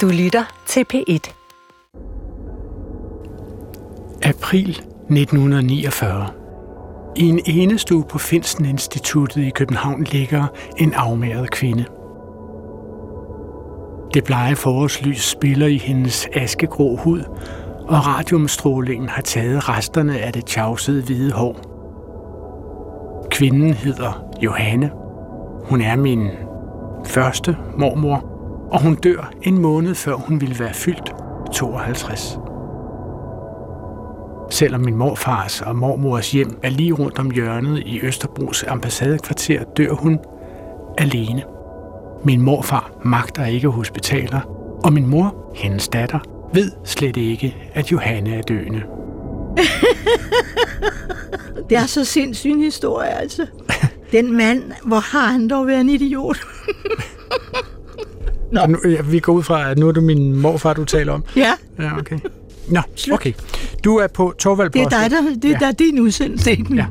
Du lytter til P1. April 1949. I en enestue på Finsen Instituttet i København ligger en afmæret kvinde. Det blege forårslys spiller i hendes askegrå hud, og radiumstrålingen har taget resterne af det tjavsede hvide hår. Kvinden hedder Johanne. Hun er min første mormor, og hun dør en måned før hun ville være fyldt 52. Selvom min morfars og mormors hjem er lige rundt om hjørnet i Østerbros ambassadekvarter, dør hun alene. Min morfar magter ikke hospitaler, og min mor, hendes datter, ved slet ikke, at Johanne er døende. det er så sindssyg en historie, altså. Den mand, hvor har han dog været en idiot? Nå. Nu, ja, vi går ud fra, at nu er det min morfar, du taler om. Ja. Ja, okay. Nå, okay. Du er på Torvald Det er dig, der, det er ja. der, din udsendelse. Ja.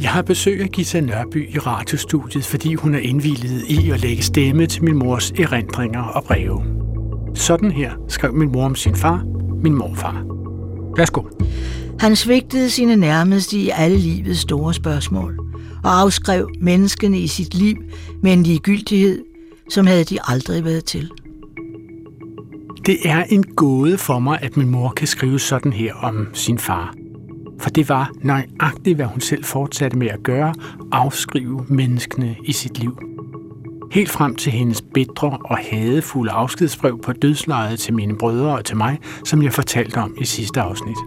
Jeg har besøg af Gita Nørby i radiostudiet, fordi hun er indvildet i at lægge stemme til min mors erindringer og breve. Sådan her skrev min mor om sin far, min morfar. Værsgo. Han svigtede sine nærmeste i alle livets store spørgsmål og afskrev menneskene i sit liv med en ligegyldighed, som havde de aldrig været til. Det er en gåde for mig, at min mor kan skrive sådan her om sin far. For det var nøjagtigt, hvad hun selv fortsatte med at gøre, afskrive menneskene i sit liv. Helt frem til hendes bedre og hadefulde afskedsbrev på dødslejet til mine brødre og til mig, som jeg fortalte om i sidste afsnit.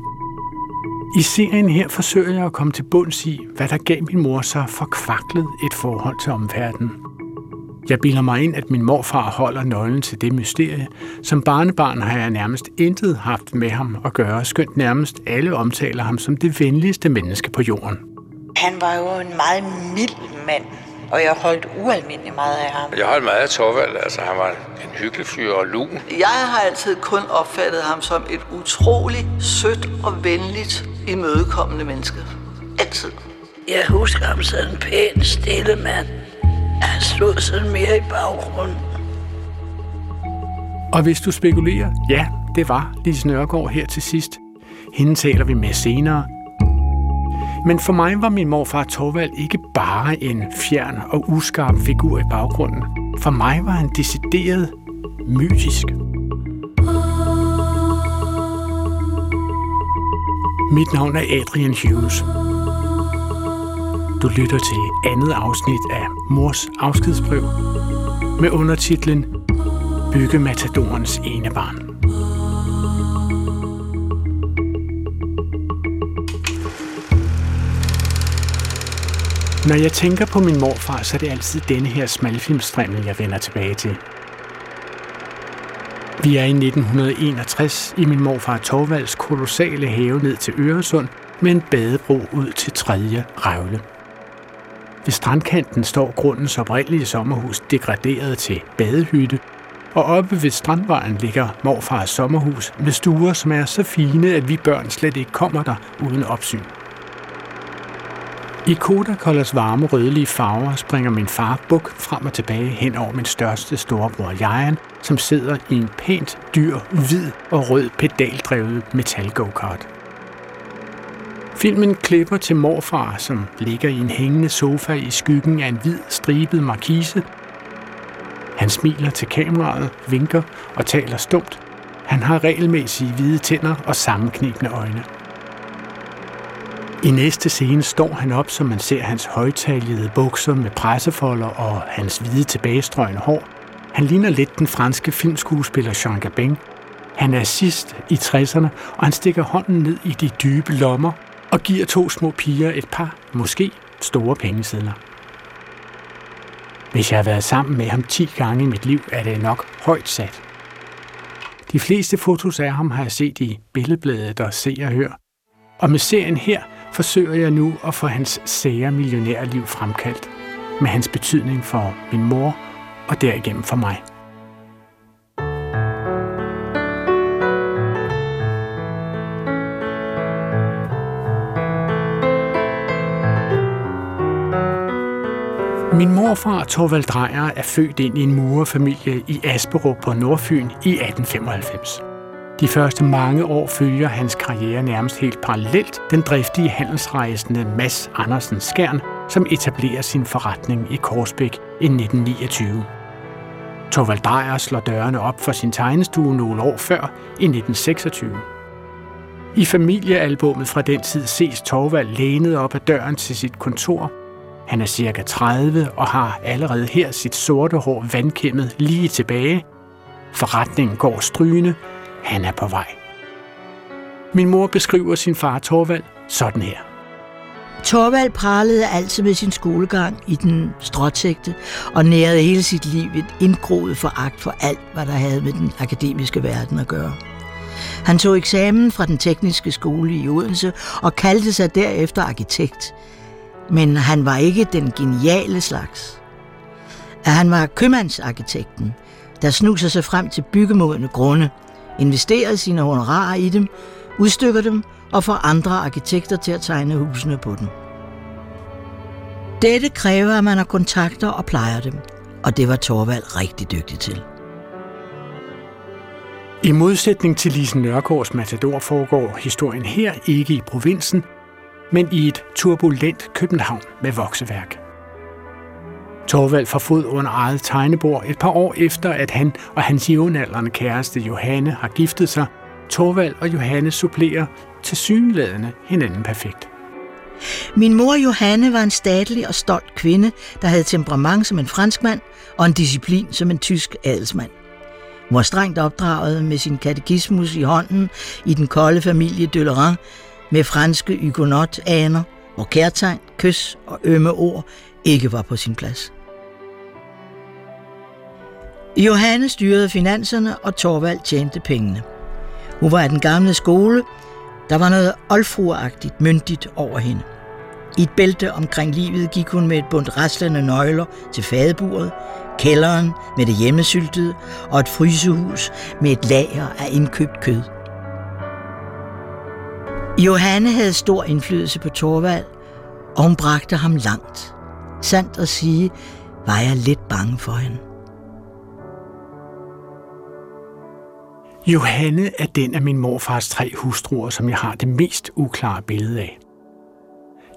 I serien her forsøger jeg at komme til bunds i, hvad der gav min mor så forkvaklet et forhold til omverdenen. Jeg bilder mig ind, at min morfar holder nøglen til det mysterie. Som barnebarn har jeg nærmest intet haft med ham at gøre, skønt nærmest alle omtaler ham som det venligste menneske på jorden. Han var jo en meget mild mand, og jeg holdt ualmindelig meget af ham. Jeg holdt meget af Torvald, altså han var en hyggelig fyr og lun. Jeg har altid kun opfattet ham som et utroligt sødt og venligt imødekommende menneske. Altid. Jeg husker ham som en pæn, stille mand han stod sådan mere i baggrunden. Og hvis du spekulerer, ja, det var Lise Nørgaard her til sidst. Hende taler vi med senere. Men for mig var min morfar Torvald ikke bare en fjern og uskarp figur i baggrunden. For mig var han decideret mytisk. Mit navn er Adrian Hughes. Du lytter til andet afsnit af Mors afskedsbrev med undertitlen Byggematadorens ene barn. Når jeg tænker på min morfar, så er det altid denne her smalfilmstrimmel, jeg vender tilbage til. Vi er i 1961 i min morfar Torvalds kolossale have ned til Øresund med en badebro ud til tredje revle. Ved strandkanten står grundens oprindelige sommerhus degraderet til badehytte, og oppe ved strandvejen ligger morfars sommerhus med stuer, som er så fine, at vi børn slet ikke kommer der uden opsyn. I Kodakollers varme rødlige farver springer min far buk frem og tilbage hen over min største storebror Jajan, som sidder i en pænt dyr, hvid og rød pedaldrevet metal go-kart. Filmen klipper til morfar, som ligger i en hængende sofa i skyggen af en hvid stribet markise. Han smiler til kameraet, vinker og taler stumt. Han har regelmæssige hvide tænder og sammenknibende øjne. I næste scene står han op, så man ser hans højtaljede bukser med pressefolder og hans hvide tilbagestrøgende hår. Han ligner lidt den franske filmskuespiller Jean Gabin. Han er sidst i 60'erne, og han stikker hånden ned i de dybe lommer og giver to små piger et par, måske store pengesedler. Hvis jeg har været sammen med ham 10 gange i mit liv, er det nok højt sat. De fleste fotos af ham har jeg set i billedbladet og Se og Hør. Og med serien her forsøger jeg nu at få hans sære millionærliv fremkaldt, med hans betydning for min mor og derigennem for mig. Min morfar Torvald Drejer er født ind i en murerfamilie i Asperup på Nordfyn i 1895. De første mange år følger hans karriere nærmest helt parallelt den driftige handelsrejsende Mads Andersen Skjern, som etablerer sin forretning i Korsbæk i 1929. Torvald Drejer slår dørene op for sin tegnestue nogle år før i 1926. I familiealbummet fra den tid ses Torvald lænet op ad døren til sit kontor. Han er cirka 30 og har allerede her sit sorte hår vandkæmmet lige tilbage. Forretningen går strygende. Han er på vej. Min mor beskriver sin far Torvald sådan her. Torvald pralede altid med sin skolegang i den stråtægte og nærede hele sit liv et indgroet foragt for alt, hvad der havde med den akademiske verden at gøre. Han tog eksamen fra den tekniske skole i Odense og kaldte sig derefter arkitekt. Men han var ikke den geniale slags. At han var købmandsarkitekten, der snuser sig frem til byggemodende grunde, investerede sine honorarer i dem, udstykker dem og får andre arkitekter til at tegne husene på dem. Dette kræver, at man har kontakter og plejer dem, og det var Torvald rigtig dygtig til. I modsætning til Lise Nørgaards Matador foregår historien her ikke i provinsen, men i et turbulent København med vokseværk. Torvald får fod under eget tegnebord et par år efter, at han og hans jævnaldrende kæreste Johanne har giftet sig. Torvald og Johanne supplerer til synlædende hinanden perfekt. Min mor Johanne var en statlig og stolt kvinde, der havde temperament som en franskmand og en disciplin som en tysk adelsmand. Hun var strengt opdraget med sin katekismus i hånden i den kolde familie Døllerin med franske ygonot-aner, hvor kærtegn, kys og ømme ord ikke var på sin plads. Johanne styrede finanserne, og Torvald tjente pengene. Hun var af den gamle skole. Der var noget oldfruagtigt myndigt over hende. I et bælte omkring livet gik hun med et bundt raslende nøgler til fadeburet, kælderen med det hjemmesyltede og et frysehus med et lager af indkøbt kød. Johanne havde stor indflydelse på Torvald, og hun bragte ham langt. Sandt at sige, var jeg lidt bange for hende. Johanne er den af min morfars tre hustruer, som jeg har det mest uklare billede af.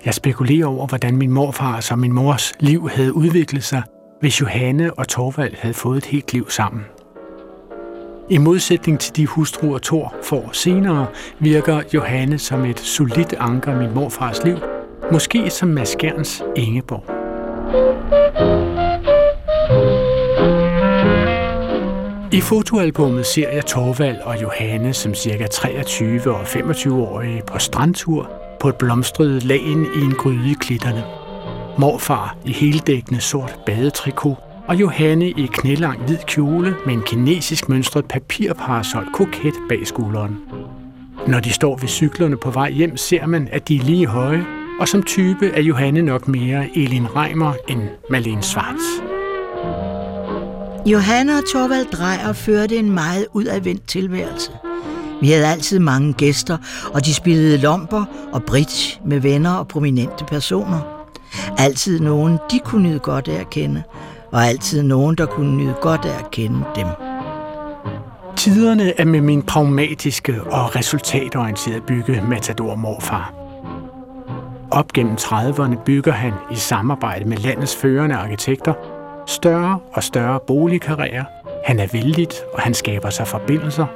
Jeg spekulerer over, hvordan min morfars og min mors liv havde udviklet sig, hvis Johanne og Torvald havde fået et helt liv sammen. I modsætning til de hustruer Thor får senere, virker Johanne som et solidt anker i min morfars liv, måske som Maskærens Ingeborg. I fotoalbummet ser jeg Torvald og Johanne som cirka 23 og 25-årige på strandtur på et blomstret lagen i en gryde i klitterne. Morfar i heldækkende sort badetrikot og Johanne i knælang hvid kjole med en kinesisk mønstret papirparasol koket bag skulderen. Når de står ved cyklerne på vej hjem, ser man, at de er lige høje, og som type er Johanne nok mere Elin Reimer end Malene Schwartz. Johanne og Torvald Drejer førte en meget udadvendt tilværelse. Vi havde altid mange gæster, og de spillede lomper og bridge med venner og prominente personer. Altid nogen, de kunne nyde godt af at kende, var altid nogen, der kunne nyde godt af at kende dem. Tiderne er med min pragmatiske og resultatorienterede bygge Matador morfar. Op gennem 30'erne bygger han i samarbejde med landets førende arkitekter større og større boligkarriere. Han er vældig, og han skaber sig forbindelser.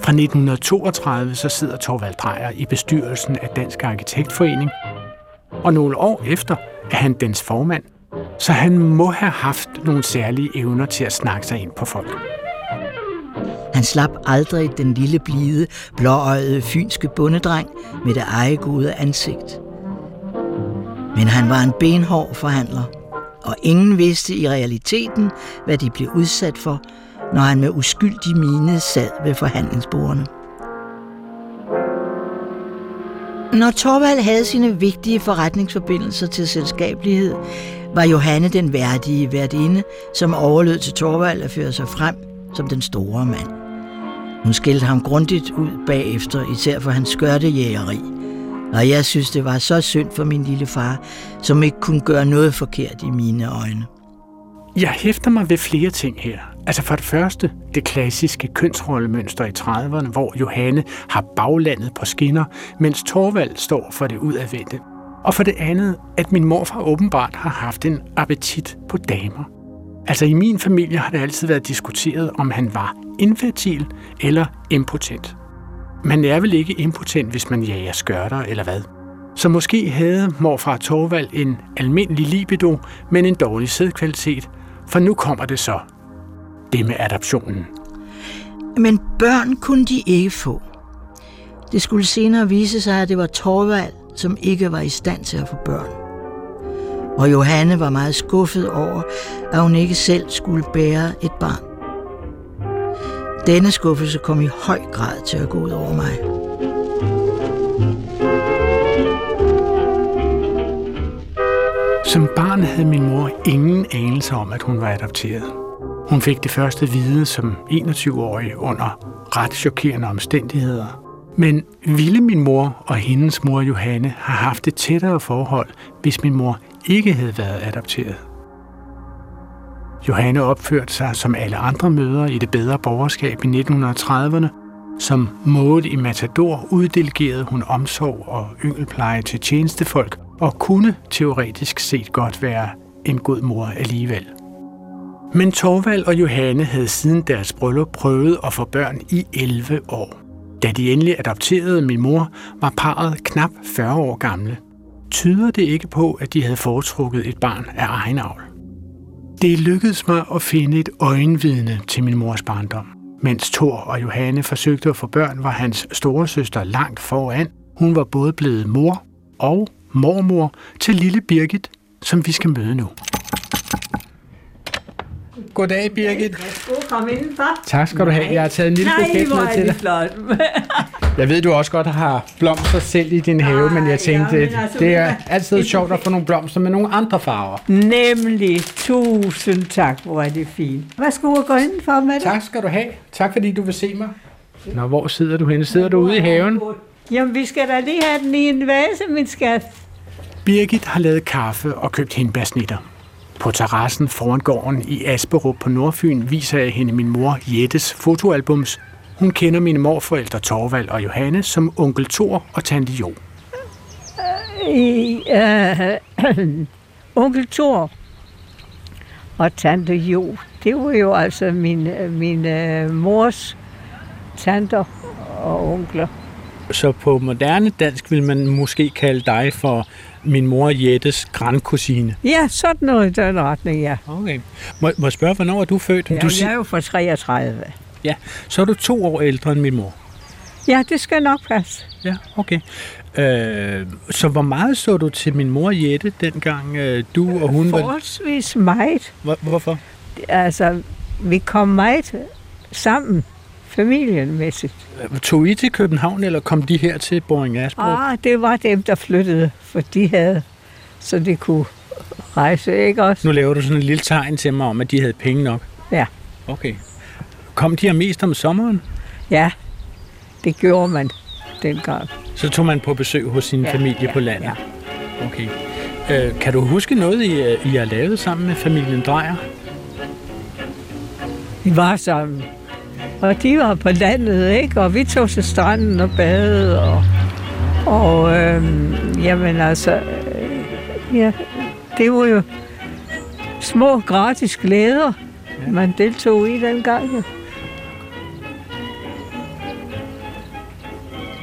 Fra 1932 så sidder Torvald Drejer i bestyrelsen af Dansk Arkitektforening, og nogle år efter er han dens formand, så han må have haft nogle særlige evner til at snakke sig ind på folk. Han slap aldrig den lille blide, blåøjede fynske bundedreng med det eget gode ansigt. Men han var en benhård forhandler – og ingen vidste i realiteten, hvad de blev udsat for, når han med uskyldig mine sad ved forhandlingsbordene. Når Torvald havde sine vigtige forretningsforbindelser til selskabelighed, var Johanne den værdige værtinde, som overlød til Torvald at føre sig frem som den store mand. Hun skældte ham grundigt ud bagefter, især for hans skørtejægeri, Og jeg synes, det var så synd for min lille far, som ikke kunne gøre noget forkert i mine øjne. Jeg hæfter mig ved flere ting her. Altså for det første, det klassiske kønsrollemønster i 30'erne, hvor Johanne har baglandet på skinner, mens Torvald står for det udadvendte. Og for det andet, at min morfar åbenbart har haft en appetit på damer. Altså i min familie har det altid været diskuteret, om han var infertil eller impotent. Man er vel ikke impotent, hvis man jager skørter eller hvad? Så måske havde morfar Torvald en almindelig libido, men en dårlig sædkvalitet, for nu kommer det så. Det med adoptionen. Men børn kunne de ikke få. Det skulle senere vise sig, at det var Torvald, som ikke var i stand til at få børn. Og Johanne var meget skuffet over, at hun ikke selv skulle bære et barn. Denne skuffelse kom i høj grad til at gå ud over mig. Som barn havde min mor ingen anelse om, at hun var adopteret. Hun fik det første vide som 21-årig under ret chokerende omstændigheder. Men ville min mor og hendes mor Johanne have haft et tættere forhold, hvis min mor ikke havde været adopteret? Johanne opførte sig som alle andre mødre i det bedre borgerskab i 1930'erne. Som måde i Matador uddelegerede hun omsorg og yngelpleje til tjenestefolk og kunne teoretisk set godt være en god mor alligevel. Men Torvald og Johanne havde siden deres bryllup prøvet at få børn i 11 år. Da de endelig adopterede min mor, var parret knap 40 år gamle. Tyder det ikke på, at de havde foretrukket et barn af egen avl? Det lykkedes mig at finde et øjenvidne til min mors barndom. Mens Thor og Johanne forsøgte at få børn, var hans store søster langt foran. Hun var både blevet mor og mormor til lille Birgit, som vi skal møde nu. Goddag, Birgit. Værsgo, kom indenfor. Tak skal du have. Jeg har taget en lille buket med til dig. flot. Jeg ved, du også godt har blomster selv i din have, men jeg tænkte, ja, men altså, det er altid sjovt at få nogle blomster med nogle andre farver. Nemlig. Tusind tak, hvor er det fint. Værsgo og gå indenfor med det. Tak skal du have. Tak fordi du vil se mig. Nå, hvor sidder du henne? Sidder du ude i haven? Jamen, vi skal da lige have den i en vase, min skat. Birgit har lavet kaffe og købt hindbærsnitter. På terrassen foran gården i Asperup på Nordfyn viser jeg hende min mor Jettes fotoalbums. Hun kender mine morforældre Torvald og Johanne som onkel Thor og tante Jo. I, øh, onkel Thor og tante Jo, det var jo altså min, øh, min øh, mors tanter og onkler. Så på moderne dansk vil man måske kalde dig for min mor Jettes grandkusine. Ja, sådan noget i den retning, ja. Okay. Må, må jeg spørge, hvornår er du født? ja du jeg er jo fra 33. ja, så er du to år ældre end min mor. Ja, det skal nok passe. Ja, okay. Øh, så hvor meget så du til min mor Jette, dengang øh, du og hun var... Forholdsvis meget. Hvor, hvorfor? Altså, vi kom meget sammen, familienmæssigt. Tog I til København, eller kom de her til Boring Asbro? Ah, det var dem, der flyttede, for de havde, så de kunne rejse, ikke også? Nu laver du sådan en lille tegn til mig om, at de havde penge nok. Ja. Okay. Kom de her mest om sommeren? Ja, det gjorde man dengang. Så tog man på besøg hos sin Ja, familie ja, på landet? ja. Okay. Øh, kan du huske noget, I, I har lavet sammen med familien Drejer? Vi var sammen. Og de var på landet, ikke? Og vi tog til stranden og badede, og, og øhm, jamen altså, øh, ja, det var jo små gratis glæder, man deltog i dengang. jo.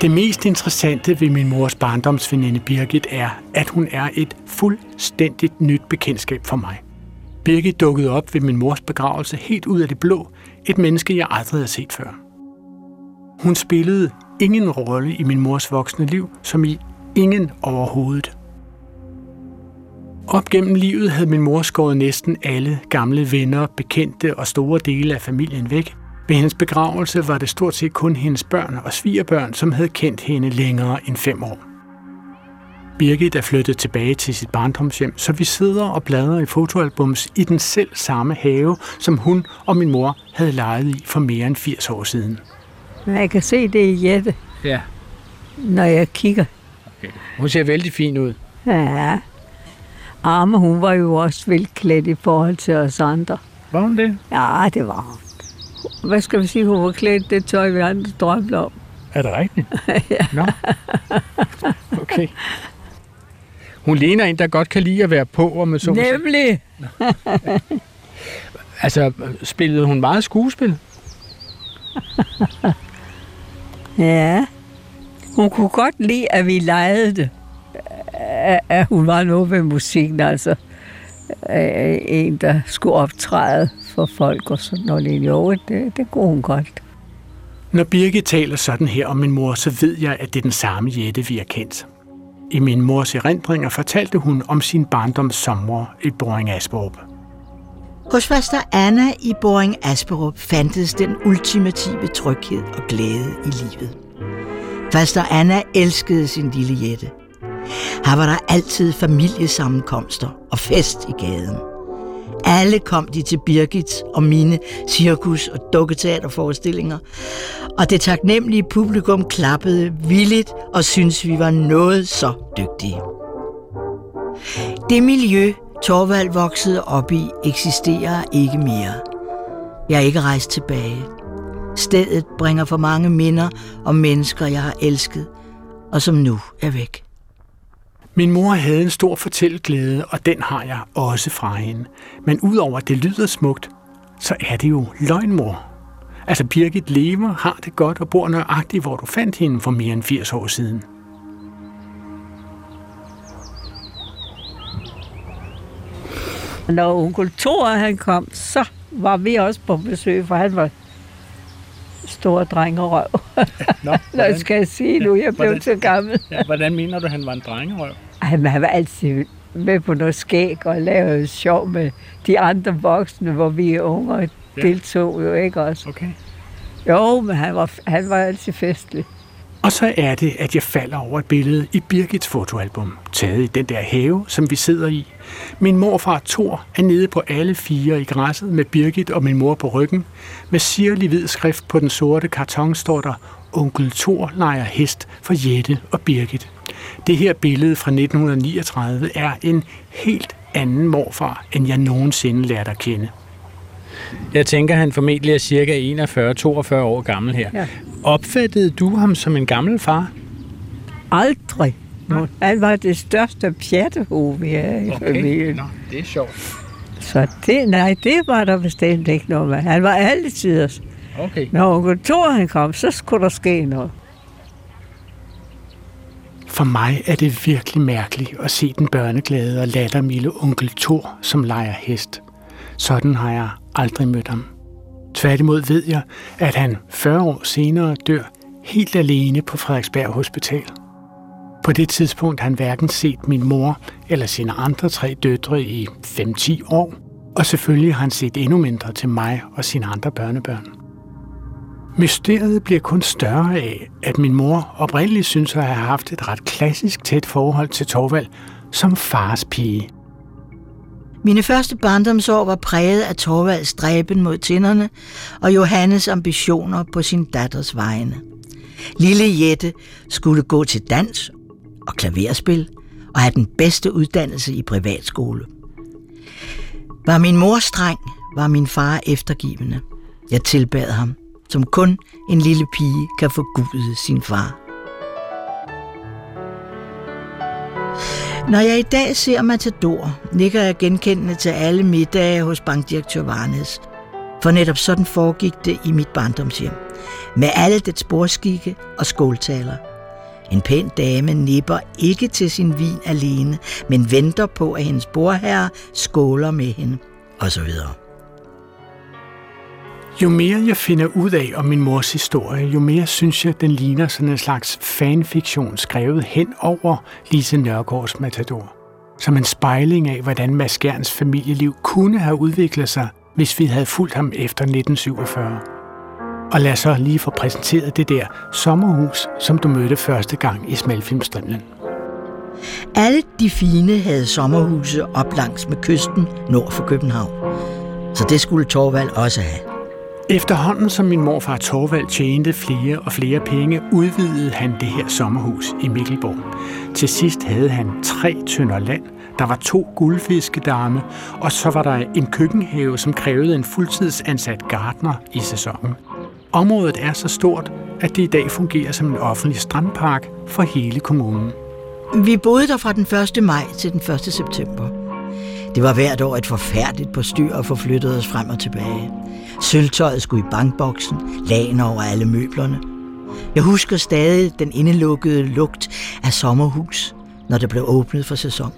Det mest interessante ved min mors barndomsveninde Birgit er, at hun er et fuldstændigt nyt bekendtskab for mig. Birgit dukkede op ved min mors begravelse helt ud af det blå, et menneske, jeg aldrig havde set før. Hun spillede ingen rolle i min mors voksne liv, som i ingen overhovedet. Op gennem livet havde min mor skåret næsten alle gamle venner, bekendte og store dele af familien væk. Ved hendes begravelse var det stort set kun hendes børn og svigerbørn, som havde kendt hende længere end fem år. Birgit er flyttet tilbage til sit barndomshjem, så vi sidder og bladrer i fotoalbums i den selv samme have, som hun og min mor havde leget i for mere end 80 år siden. Men jeg kan se det i Jette, Ja. når jeg kigger. Okay. Hun ser vældig fin ud. Ja. Arme, hun var jo også velklædt i forhold til os andre. Var hun det? Ja, det var hun. Hvad skal vi sige, hun var klædt det tøj, vi andre drømte om. Er det rigtigt? ja. Nå. Okay. Hun ligner en, der godt kan lide at være på, og med så. Nemlig. Altså, spillede hun meget skuespil? Ja. Hun kunne godt lide, at vi legede det. At- hun var noget ved musikken, altså. En, der skulle optræde for folk og sådan noget. Jo, det, det kunne hun godt. Når Birgit taler sådan her om min mor, så ved jeg, at det er den samme Jette, vi har kendt. I min mors erindringer fortalte hun om sin barndoms sommer i Boring Asperup. Hos faster Anna i Boring Asperup fandtes den ultimative tryghed og glæde i livet. Faster Anna elskede sin lille Jette. Her var der altid familiesammenkomster og fest i gaden. Alle kom de til Birgit og mine cirkus- og dukketeaterforestillinger, og det taknemmelige publikum klappede villigt og syntes, vi var noget så dygtige. Det miljø, Torvald voksede op i, eksisterer ikke mere. Jeg er ikke rejst tilbage. Stedet bringer for mange minder om mennesker, jeg har elsket, og som nu er væk. Min mor havde en stor fortælleglæde, og den har jeg også fra hende. Men udover at det lyder smukt, så er det jo løgnmor. Altså Birgit lever, har det godt og bor nøjagtigt, hvor du fandt hende for mere end 80 år siden. Når onkel Thor han kom, så var vi også på besøg, for han var stor drengerøv. Nå, Hvad skal jeg sige nu? Jeg blev Hvordan- så gammel. ja, hvordan mener du, han var en drengerøv? Men han var altid med på noget skæg og lavede sjov med de andre voksne, hvor vi unge Ja. deltog jo ikke også. Okay. Jo, men han var, han var altid festlig. Og så er det, at jeg falder over et billede i Birgits fotoalbum, taget i den der have, som vi sidder i. Min morfar Thor er nede på alle fire i græsset med Birgit og min mor på ryggen. Med sirlig hvid skrift på den sorte karton står der, Onkel Thor leger hest for Jette og Birgit. Det her billede fra 1939 er en helt anden morfar, end jeg nogensinde lærte at kende. Jeg tænker, han formentlig er cirka 41-42 år gammel her. Ja. Opfattede du ham som en gammel far? Aldrig. Nu. Han var det største pjattehoved, vi havde i familien. Nå, det er sjovt. Så det, nej, det var der bestemt ikke noget med. Han var altid Okay. Når onkel Thor han kom, så skulle der ske noget. For mig er det virkelig mærkeligt at se den børneglade og lattermilde onkel Thor, som leger hest. Sådan har jeg aldrig mødt ham. Tværtimod ved jeg, at han 40 år senere dør helt alene på Frederiksberg Hospital. På det tidspunkt har han hverken set min mor eller sine andre tre døtre i 5-10 år, og selvfølgelig har han set endnu mindre til mig og sine andre børnebørn. Mysteriet bliver kun større af, at min mor oprindeligt synes at have haft et ret klassisk tæt forhold til Torvald som fars pige. Mine første barndomsår var præget af Torvalds dræben mod tænderne og Johannes ambitioner på sin datters vegne. Lille Jette skulle gå til dans og klaverspil og have den bedste uddannelse i privatskole. Var min mor streng, var min far eftergivende. Jeg tilbad ham, som kun en lille pige kan forgude sin far. Når jeg i dag ser Matador, nikker jeg genkendende til alle middage hos bankdirektør Varnes. For netop sådan foregik det i mit barndomshjem. Med alle dets sporskikke og skåltaler. En pæn dame nipper ikke til sin vin alene, men venter på, at hendes borherre skåler med hende, og så videre. Jo mere jeg finder ud af om min mors historie, jo mere synes jeg, den ligner sådan en slags fanfiktion skrevet hen over Lise Nørgaards Matador. Som en spejling af, hvordan Mads Gerns familieliv kunne have udviklet sig, hvis vi havde fulgt ham efter 1947. Og lad os så lige få præsenteret det der sommerhus, som du mødte første gang i Smalfilmstrimlen. Alle de fine havde sommerhuse op langs med kysten nord for København. Så det skulle Torvald også have. Efterhånden som min morfar Torvald tjente flere og flere penge, udvidede han det her sommerhus i Mikkelborg. Til sidst havde han tre tønder land, der var to guldfiskedamme, og så var der en køkkenhave, som krævede en fuldtidsansat gartner i sæsonen. Området er så stort, at det i dag fungerer som en offentlig strandpark for hele kommunen. Vi boede der fra den 1. maj til den 1. september. Det var hvert år et forfærdeligt på styr at få flyttet os frem og tilbage. Sølvtøjet skulle i bankboksen, lagen over alle møblerne. Jeg husker stadig den indelukkede lugt af sommerhus, når det blev åbnet for sæson.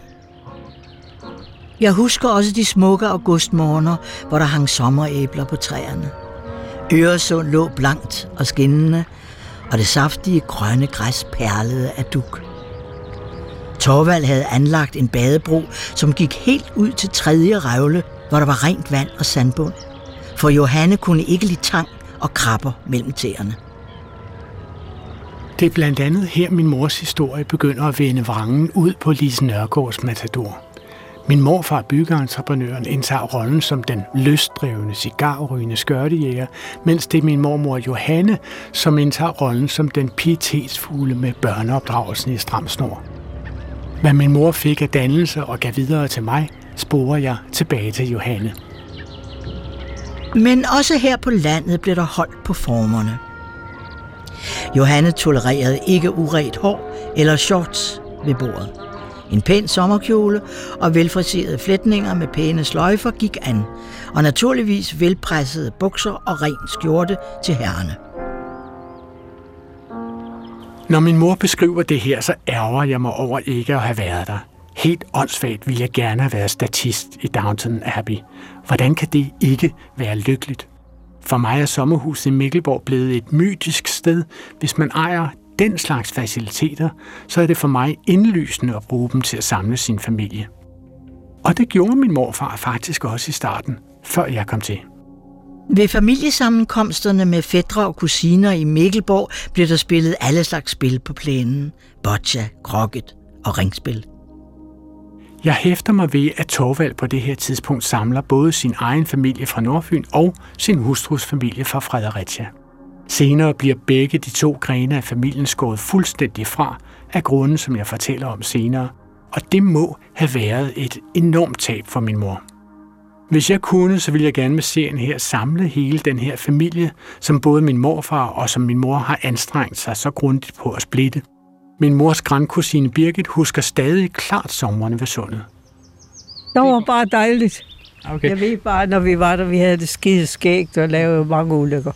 Jeg husker også de smukke augustmorgener, hvor der hang sommeræbler på træerne. Øresund lå blankt og skinnende, og det saftige grønne græs perlede af duk. Torvald havde anlagt en badebro, som gik helt ud til tredje revle, hvor der var rent vand og sandbund. For Johanne kunne ikke lide tang og krabber mellem tæerne. Det er blandt andet her, min mors historie begynder at vende vrangen ud på Lise Nørgaards matador. Min morfar, byggeentreprenøren, indtager rollen som den løsdrevne, cigarrygende skørtejæger, mens det er min mormor Johanne, som indtager rollen som den pietetsfulde med børneopdragelsen i stram snor. Hvad min mor fik af dannelse og gav videre til mig, sporer jeg tilbage til Johanne. Men også her på landet blev der holdt på formerne. Johanne tolererede ikke uret hår eller shorts ved bordet. En pæn sommerkjole og velfriserede flætninger med pæne sløjfer gik an, og naturligvis velpressede bukser og ren skjorte til herrene. Når min mor beskriver det her, så ærger jeg mig over ikke at have været der. Helt åndssvagt ville jeg gerne have været statist i Downton Abbey. Hvordan kan det ikke være lykkeligt? For mig er sommerhuset i Mikkelborg blevet et mytisk sted. Hvis man ejer den slags faciliteter, så er det for mig indlysende at bruge dem til at samle sin familie. Og det gjorde min morfar faktisk også i starten, før jeg kom til. Ved familiesammenkomsterne med fædre og kusiner i Mikkelborg blev der spillet alle slags spil på plænen. Boccia, krokket og ringspil. Jeg hæfter mig ved, at Torvald på det her tidspunkt samler både sin egen familie fra Nordfyn og sin hustrus familie fra Fredericia. Senere bliver begge de to grene af familien skåret fuldstændig fra, af grunde, som jeg fortæller om senere, og det må have været et enormt tab for min mor. Hvis jeg kunne, så ville jeg gerne med serien her samle hele den her familie, som både min morfar og som min mor har anstrengt sig så grundigt på at splitte. Min mors grandkusine Birgit husker stadig klart sommerne ved sundet. Det var bare dejligt. Okay. Jeg ved bare, når vi var der, vi havde det skide skægt og lavede mange ulykker.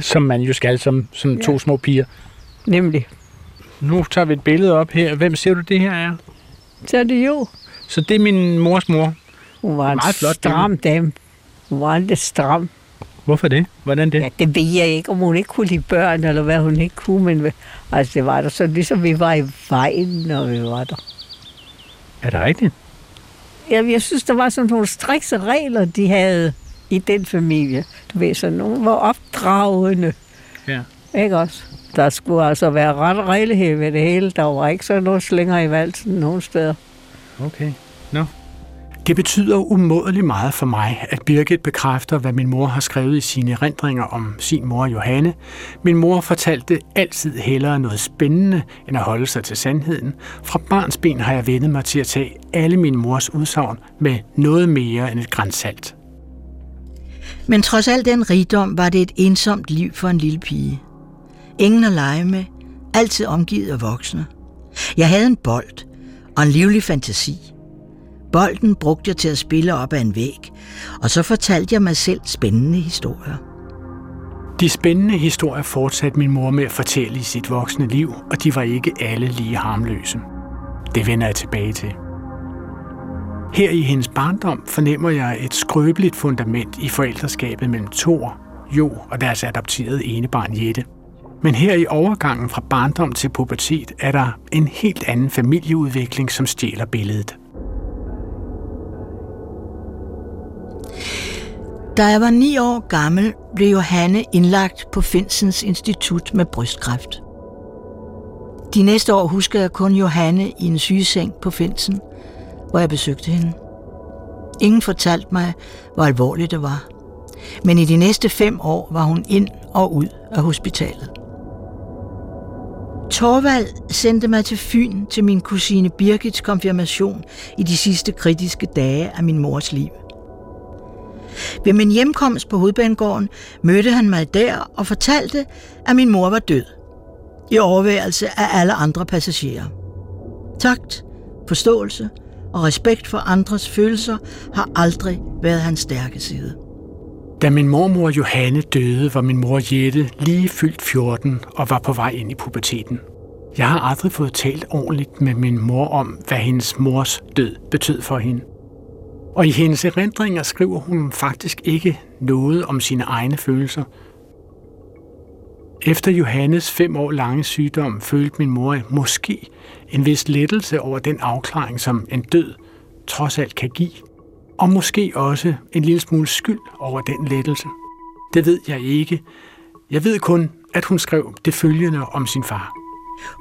Som man jo skal som, som ja. to små piger. Nemlig. Nu tager vi et billede op her. Hvem ser du det her er? Så er det jo. Så det er min mors mor. Hun var en Meget flot stram dame. Hun var lidt stram. Hvorfor det? Hvordan det? Ja, det ved jeg ikke, om hun ikke kunne lide børn, eller hvad hun ikke kunne, men altså, det var der så ligesom vi var i vejen, når vi var der. Er det rigtigt? Ja, jeg synes, der var sådan nogle strikse regler, de havde i den familie. Du ved, så nogen var opdragende. Ja. Ikke også? Der skulle altså være ret regelighed ved det hele. Der var ikke sådan noget slænger i valsen nogen steder. Okay. Det betyder umådeligt meget for mig, at Birgit bekræfter, hvad min mor har skrevet i sine erindringer om sin mor Johanne. Min mor fortalte altid hellere noget spændende, end at holde sig til sandheden. Fra barns ben har jeg vendet mig til at tage alle min mors udsagn med noget mere end et grænsalt. Men trods al den rigdom var det et ensomt liv for en lille pige. Ingen at lege med, altid omgivet af voksne. Jeg havde en bold og en livlig fantasi. Bolden brugte jeg til at spille op ad en væg, og så fortalte jeg mig selv spændende historier. De spændende historier fortsatte min mor med at fortælle i sit voksne liv, og de var ikke alle lige harmløse. Det vender jeg tilbage til. Her i hendes barndom fornemmer jeg et skrøbeligt fundament i forældreskabet mellem Thor, Jo og deres adopterede enebarn Jette. Men her i overgangen fra barndom til pubertet er der en helt anden familieudvikling, som stjæler billedet. Da jeg var ni år gammel, blev Johanne indlagt på Finsens Institut med brystkræft. De næste år husker jeg kun Johanne i en sygeseng på Finsen, hvor jeg besøgte hende. Ingen fortalte mig, hvor alvorligt det var. Men i de næste fem år var hun ind og ud af hospitalet. Torvald sendte mig til Fyn til min kusine Birgits konfirmation i de sidste kritiske dage af min mors liv. Ved min hjemkomst på hovedbanegården mødte han mig der og fortalte, at min mor var død. I overværelse af alle andre passagerer. Takt, forståelse og respekt for andres følelser har aldrig været hans stærke side. Da min mormor Johanne døde, var min mor Jette lige fyldt 14 og var på vej ind i puberteten. Jeg har aldrig fået talt ordentligt med min mor om, hvad hendes mors død betød for hende. Og i hendes erindringer skriver hun faktisk ikke noget om sine egne følelser. Efter Johannes fem år lange sygdom følte min mor måske en vis lettelse over den afklaring, som en død trods alt kan give. Og måske også en lille smule skyld over den lettelse. Det ved jeg ikke. Jeg ved kun, at hun skrev det følgende om sin far.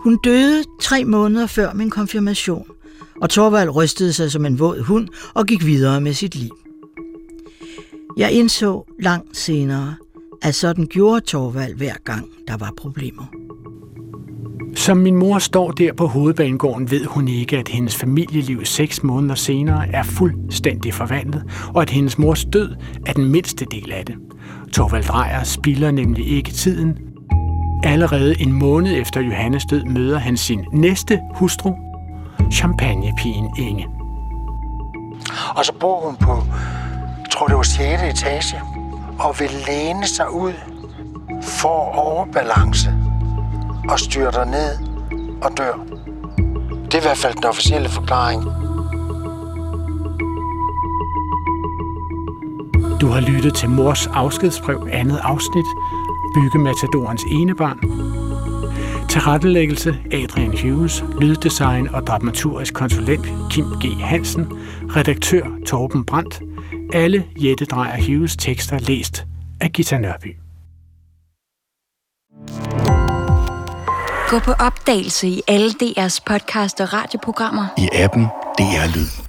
Hun døde tre måneder før min konfirmation, og Torvald rystede sig som en våd hund og gik videre med sit liv. Jeg indså langt senere, at sådan gjorde Torvald hver gang, der var problemer. Som min mor står der på hovedbanegården, ved hun ikke, at hendes familieliv seks måneder senere er fuldstændig forvandlet, og at hendes mors død er den mindste del af det. Torvald Drejer spilder nemlig ikke tiden. Allerede en måned efter Johannes død møder han sin næste hustru, champagnepigen Inge. Og så bor hun på, jeg tror det var 6. etage, og vil læne sig ud for overbalance og styrter ned og dør. Det er i hvert fald den officielle forklaring. Du har lyttet til Mors afskedsbrev andet afsnit, Byggematadorens ene barn. Tilrettelæggelse Adrian Hughes, lyddesign og dramaturgisk konsulent Kim G. Hansen, redaktør Torben Brandt, alle Jette Drejer Hughes tekster læst af Gita Nørby. Gå på opdagelse i alle DR's podcast og radioprogrammer. I appen DR Lyd.